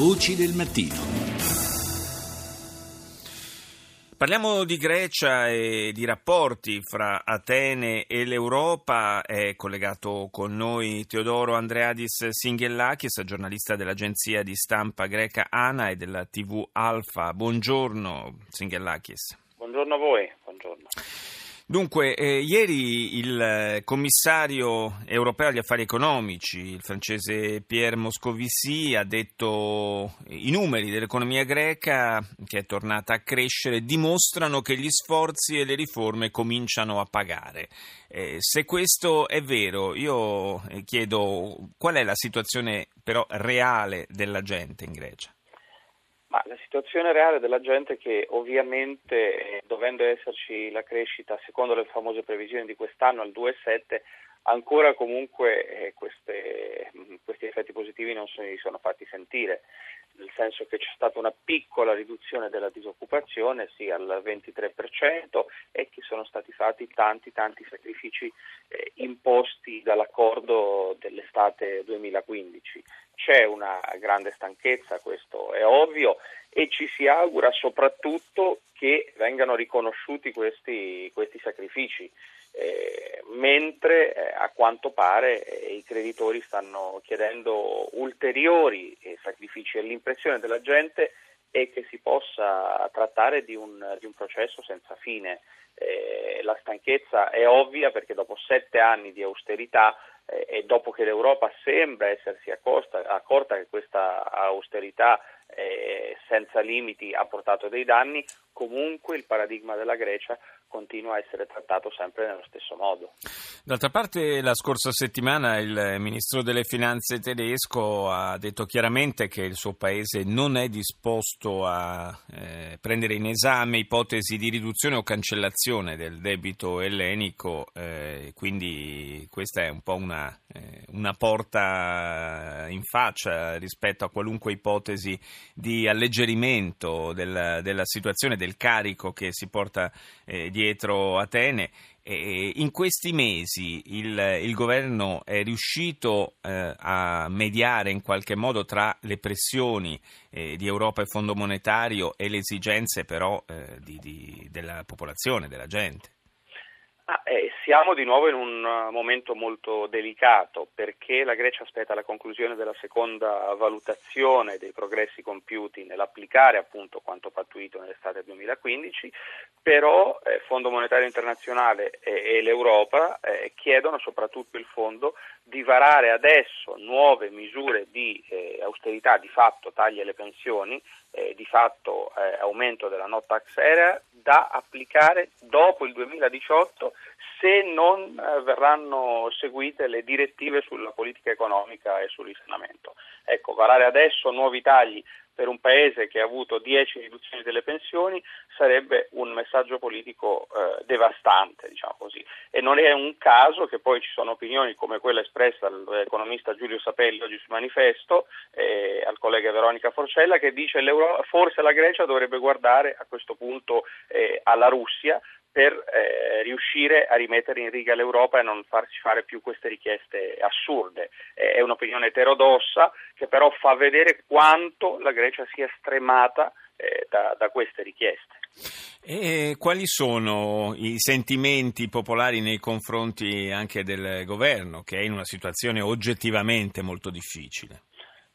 Voci del mattino. Parliamo di Grecia e di rapporti fra Atene e l'Europa. È collegato con noi Teodoro Andreadis Singhellakis, giornalista dell'agenzia di stampa greca ANA e della TV Alfa. Buongiorno Singhellakis. Buongiorno a voi. Buongiorno. Dunque, eh, ieri il eh, commissario europeo agli affari economici, il francese Pierre Moscovici, ha detto i numeri dell'economia greca, che è tornata a crescere, dimostrano che gli sforzi e le riforme cominciano a pagare. Eh, se questo è vero, io eh, chiedo qual è la situazione però reale della gente in Grecia? Ma la situazione reale della gente è che ovviamente eh, dovendo esserci la crescita secondo le famose previsioni di quest'anno al 2,7 ancora comunque eh, queste, mm, questi effetti positivi non si sono fatti sentire, nel senso che c'è stata una piccola riduzione della disoccupazione, sì al 23%, e che sono stati fatti tanti tanti sacrifici eh, imposti dall'accordo dell'estate 2015. C'è una grande stanchezza, questo è ovvio, e ci si augura soprattutto che vengano riconosciuti questi, questi sacrifici. Eh, mentre eh, a quanto pare eh, i creditori stanno chiedendo ulteriori eh, sacrifici e l'impressione della gente è che si possa trattare di un, di un processo senza fine. Eh, la stanchezza è ovvia perché dopo sette anni di austerità eh, e dopo che l'Europa sembra essersi accorta, accorta che questa austerità eh, senza limiti ha portato dei danni, comunque il paradigma della Grecia continua a essere trattato sempre nello stesso modo. D'altra parte, la scorsa settimana il ministro delle finanze tedesco ha detto chiaramente che il suo paese non è disposto a eh, prendere in esame ipotesi di riduzione o cancellazione del debito ellenico, eh, quindi questa è un po' una, eh, una porta in faccia rispetto a qualunque ipotesi di alleggerimento della, della situazione, del carico che si porta eh, dietro Atene. E in questi mesi il, il governo è riuscito eh, a mediare in qualche modo tra le pressioni eh, di Europa e Fondo Monetario e le esigenze però eh, di, di, della popolazione, della gente. Ah, eh, siamo di nuovo in un uh, momento molto delicato perché la Grecia aspetta la conclusione della seconda valutazione dei progressi compiuti nell'applicare appunto quanto pattuito nell'estate 2015, però eh, Fondo Monetario Internazionale e, e l'Europa eh, chiedono soprattutto il Fondo di varare adesso nuove misure di eh, austerità, di fatto tagli alle pensioni, eh, di fatto eh, aumento della no tax area da applicare dopo il 2018 se non eh, verranno seguite le direttive sulla politica economica e sul risanamento. Ecco, varare adesso nuovi tagli per un paese che ha avuto 10 riduzioni delle pensioni sarebbe un messaggio politico eh, devastante, diciamo così. E non è un caso che poi ci sono opinioni come quella espressa dall'economista Giulio Sapelli oggi sul manifesto, eh, al collega Veronica Forcella, che dice che forse la Grecia dovrebbe guardare a questo punto eh, alla Russia per eh, riuscire a rimettere in riga l'Europa e non farci fare più queste richieste assurde. È un'opinione eterodossa che però fa vedere quanto la Grecia sia stremata eh, da, da queste richieste. E quali sono i sentimenti popolari nei confronti anche del governo, che è in una situazione oggettivamente molto difficile?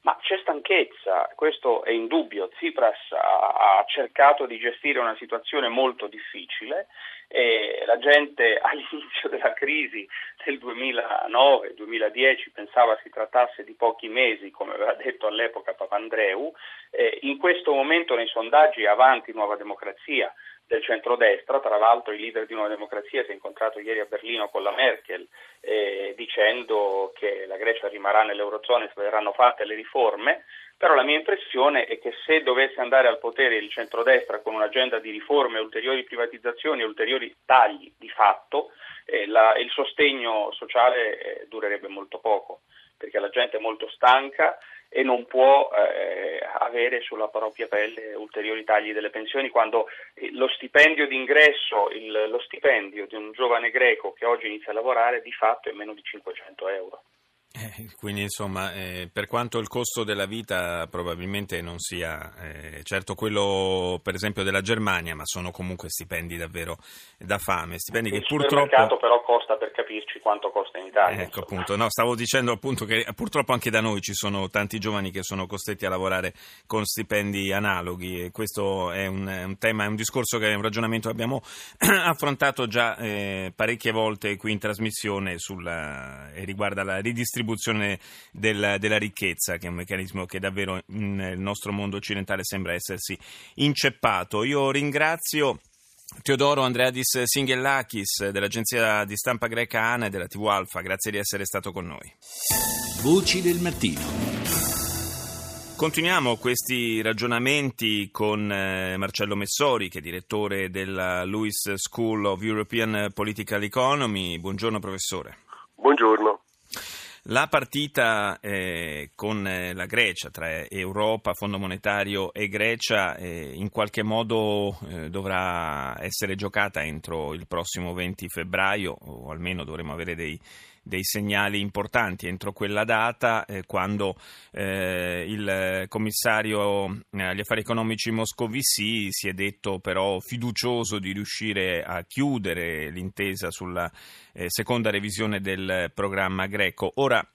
Ma c'è stanchezza, questo è indubbio. Tsipras ha, ha cercato di gestire una situazione molto difficile e la gente all'inizio della crisi del 2009-2010 pensava si trattasse di pochi mesi, come aveva detto all'epoca Papandreou. Eh, in questo momento nei sondaggi avanti Nuova Democrazia del centrodestra, tra l'altro il leader di Nuova Democrazia si è incontrato ieri a Berlino con la Merkel eh, dicendo che la Grecia rimarrà nell'Eurozona e verranno fatte le riforme, però la mia impressione è che se dovesse andare al potere il centrodestra con un'agenda di riforme, ulteriori privatizzazioni e ulteriori tagli di fatto, eh, la, il sostegno sociale eh, durerebbe molto poco, perché la gente è molto stanca e non può eh, avere sulla propria pelle ulteriori tagli delle pensioni quando eh, lo stipendio d'ingresso, il, lo stipendio di un giovane greco che oggi inizia a lavorare di fatto è meno di 500 euro. Eh, quindi insomma, eh, per quanto il costo della vita probabilmente non sia eh, certo quello per esempio della Germania, ma sono comunque stipendi davvero da fame, stipendi il che purtroppo... però costa per capirci quanto costa in Italia. Ecco appunto, no, stavo dicendo appunto che purtroppo anche da noi ci sono tanti giovani che sono costretti a lavorare con stipendi analoghi e questo è un, un tema, è un discorso che è un ragionamento che abbiamo affrontato già eh, parecchie volte qui in trasmissione sulla, e riguarda la ridistribuzione distribuzione del, della ricchezza, che è un meccanismo che davvero nel nostro mondo occidentale sembra essersi inceppato. Io ringrazio. Teodoro Andreadis Singellakis dell'agenzia di stampa greca ANA e della TV Alfa, grazie di essere stato con noi. Voci del mattino. Continuiamo questi ragionamenti con eh, Marcello Messori, che è direttore della Lewis School of European Political Economy. Buongiorno professore. Buongiorno. La partita eh, con eh, la Grecia, tra Europa, Fondo Monetario e Grecia, eh, in qualche modo eh, dovrà essere giocata entro il prossimo 20 febbraio, o almeno dovremo avere dei dei segnali importanti entro quella data, eh, quando eh, il commissario eh, agli affari economici Moscovici si è detto però fiducioso di riuscire a chiudere l'intesa sulla eh, seconda revisione del programma greco. Ora,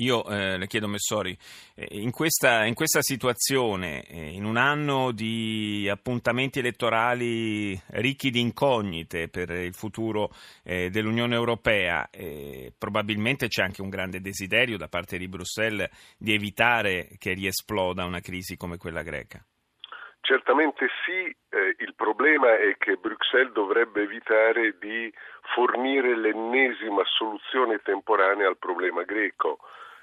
io eh, le chiedo, Messori, eh, in, questa, in, questa, situazione, eh, in un anno di appuntamenti elettorali ricchi di incognite per il futuro eh, dell'Unione Europea, eh, probabilmente c'è anche un grande desiderio da parte di Bruxelles di evitare che riesploda una crisi come quella greca. Certamente sì, eh, il problema è che Bruxelles dovrebbe evitare di fornire l'ennesima soluzione temporanea al problema greco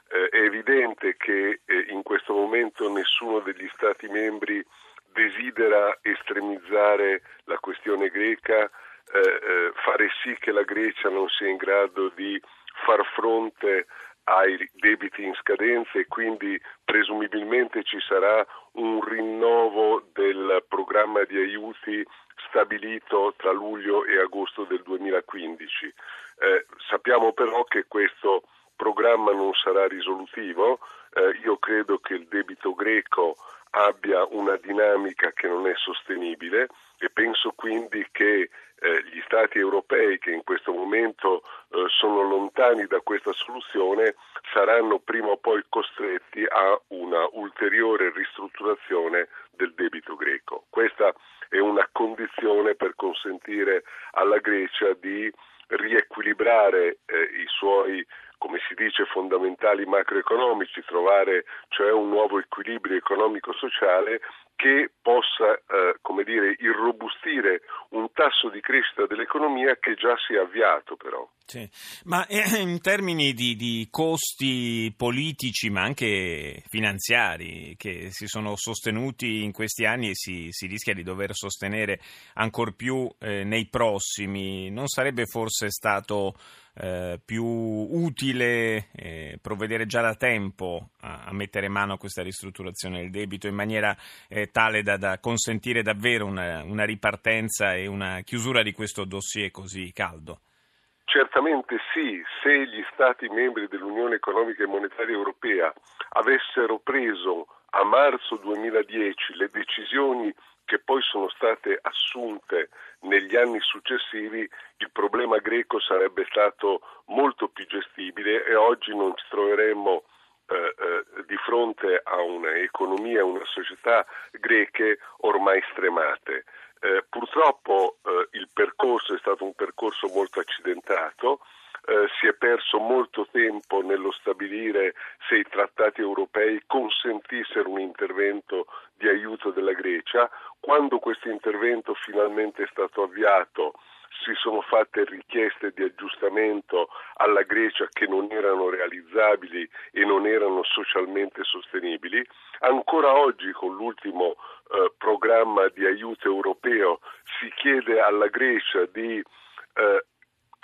eh, è evidente che eh, in questo momento nessuno degli Stati membri desidera estremizzare la questione greca, eh, eh, fare sì che la Grecia non sia in grado di far fronte ai debiti in scadenza e quindi presumibilmente ci sarà un rinnovo del programma di aiuti stabilito tra luglio e agosto del 2015. Eh, sappiamo però che questo programma non sarà risolutivo, eh, io credo che il debito greco abbia una dinamica che non è sostenibile e penso quindi che eh, gli Stati europei che in questo momento eh, sono lontani da questa soluzione saranno prima o poi costretti a una ulteriore ristrutturazione del debito greco. Questa è una condizione per consentire alla Grecia di riequilibrare eh, i suoi come si dice, fondamentali macroeconomici, trovare cioè un nuovo equilibrio economico-sociale che possa, eh, come dire, irrobustire un tasso di crescita dell'economia che già si è avviato però. Sì. Ma eh, in termini di, di, costi politici ma anche finanziari che si sono sostenuti in questi anni e si, si rischia di dover sostenere ancor più eh, nei prossimi, non sarebbe forse stato eh, più utile eh, provvedere già da tempo a, a, mettere mano a questa ristrutturazione del debito in maniera eh, tale da, da, consentire davvero una, una ripartenza e una chiusura di questo dossier così caldo? Certamente sì, se gli Stati membri dell'Unione Economica e Monetaria Europea avessero preso a marzo 2010 le decisioni che poi sono state assunte negli anni successivi, il problema greco sarebbe stato molto più gestibile e oggi non ci troveremmo eh, eh, di fronte a un'economia e una società greche ormai stremate. Eh, purtroppo eh, il percorso è stato un percorso molto accidentato, eh, si è perso molto tempo nello stabilire se i trattati europei consentissero un intervento di aiuto della Grecia. Quando questo intervento finalmente è stato avviato, si sono fatte richieste di aggiustamento alla Grecia che non erano realizzabili e non erano socialmente sostenibili. Ancora oggi, con l'ultimo eh, programma di aiuto europeo, si chiede alla Grecia di eh,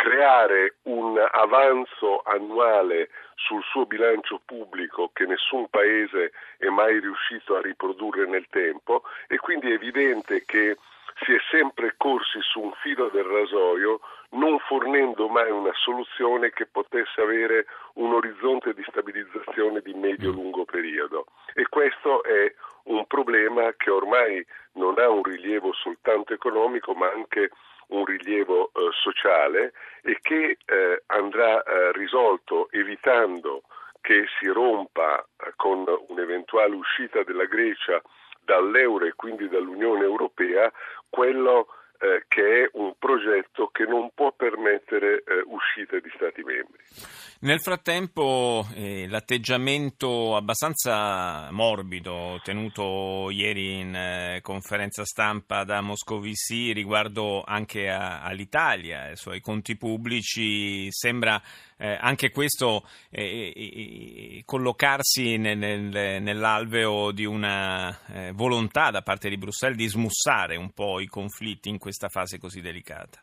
creare un avanzo annuale sul suo bilancio pubblico che nessun paese è mai riuscito a riprodurre nel tempo e quindi è evidente che si è sempre corsi su un filo del rasoio non fornendo mai una soluzione che potesse avere un orizzonte di stabilizzazione di medio-lungo periodo. E questo è un problema che ormai non ha un rilievo soltanto economico ma anche un rilievo eh, sociale e che eh, andrà eh, risolto evitando che si rompa eh, con un'eventuale uscita della Grecia dall'euro e quindi dall'Unione Europea quello eh, che è un progetto che non può permettere eh, uscite di Stati membri. Nel frattempo eh, l'atteggiamento abbastanza morbido tenuto ieri in eh, conferenza stampa da Moscovici riguardo anche a, all'Italia, ai suoi conti pubblici, sembra eh, anche questo eh, collocarsi nel, nel, nell'alveo di una volontà da parte di Bruxelles di smussare un po' i conflitti in questa fase così delicata.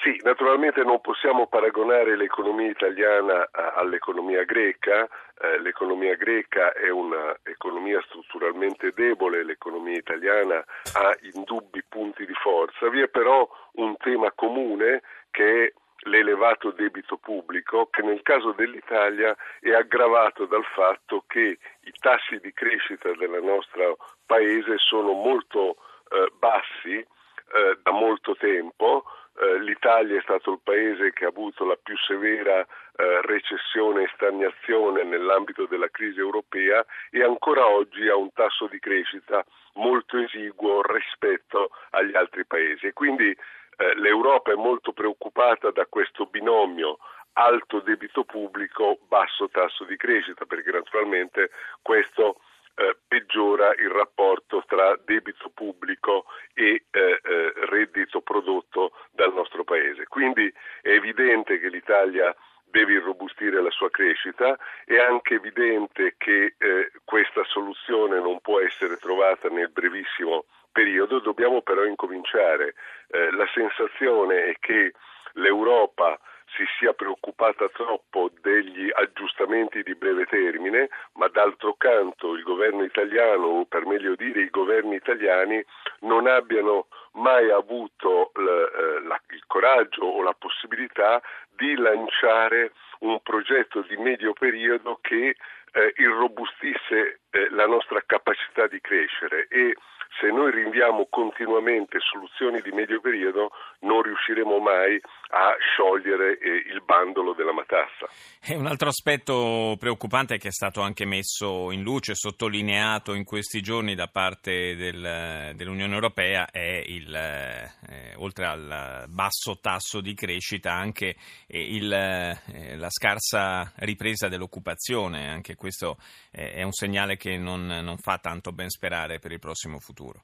Sì, naturalmente non possiamo paragonare l'economia italiana all'economia greca, eh, l'economia greca è un'economia strutturalmente debole, l'economia italiana ha indubbi punti di forza, vi è però un tema comune che è l'elevato debito pubblico che nel caso dell'Italia è aggravato dal fatto che i tassi di crescita del nostro paese sono molto eh, bassi eh, da molto tempo, eh, l'Italia è stato il paese che ha avuto la più severa eh, recessione e stagnazione nell'ambito della crisi europea e ancora oggi ha un tasso di crescita molto esiguo rispetto agli altri paesi. Quindi eh, l'Europa è molto preoccupata da questo binomio alto debito pubblico, basso tasso di crescita, perché naturalmente questo eh, peggiora il rapporto tra debito pubblico e eh, eh, reddito prodotto dal nostro paese. Quindi è evidente che l'Italia deve irrobustire la sua crescita, è anche evidente che eh, questa soluzione non può essere trovata nel brevissimo periodo, dobbiamo però incominciare. Eh, la sensazione è che l'Europa si sia preoccupata troppo degli aggiustamenti di breve termine, ma d'altro canto il governo italiano, o per meglio dire i governi italiani, non abbiano mai avuto l, eh, la, il coraggio o la possibilità di lanciare un progetto di medio periodo che eh, irrobustisse eh, la nostra capacità di crescere e se noi rinviamo continuamente soluzioni di medio periodo non riusciremo mai a sciogliere eh, il bandolo della matassa. E un altro aspetto preoccupante che è stato anche messo in luce, sottolineato in questi giorni da parte del, dell'Unione Europea è il, eh, oltre al basso tasso di crescita anche eh, il, eh, la scarsa ripresa dell'occupazione, anche questo è un segnale che non, non fa tanto ben sperare per il prossimo futuro.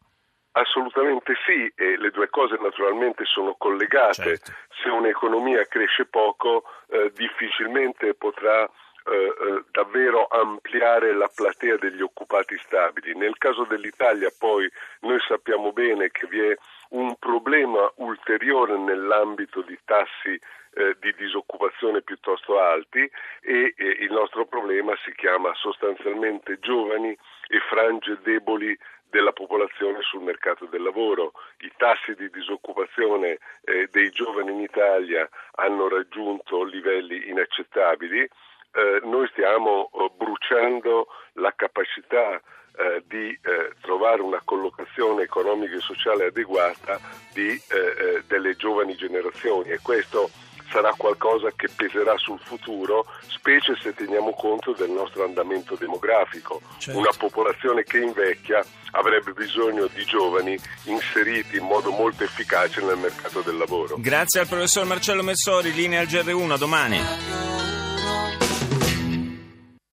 Assolutamente sì, e le due cose naturalmente sono collegate. Certo. Se un'economia cresce poco, eh, difficilmente potrà eh, eh, davvero ampliare la platea degli occupati stabili. Nel caso dell'Italia poi noi sappiamo bene che vi è un problema ulteriore nell'ambito di tassi eh, di disoccupazione piuttosto alti e eh, il nostro problema si chiama sostanzialmente giovani e frange deboli della popolazione sul mercato del lavoro. I tassi di disoccupazione eh, dei giovani in Italia hanno raggiunto livelli inaccettabili. Eh, noi stiamo eh, bruciando la capacità eh, di eh, trovare una collocazione economica e sociale adeguata di, eh, delle giovani generazioni e questo sarà qualcosa che peserà sul futuro, specie se teniamo conto del nostro andamento demografico. Certo. Una popolazione che invecchia avrebbe bisogno di giovani inseriti in modo molto efficace nel mercato del lavoro. Grazie al professor Marcello Messori, linea al GR1, domani.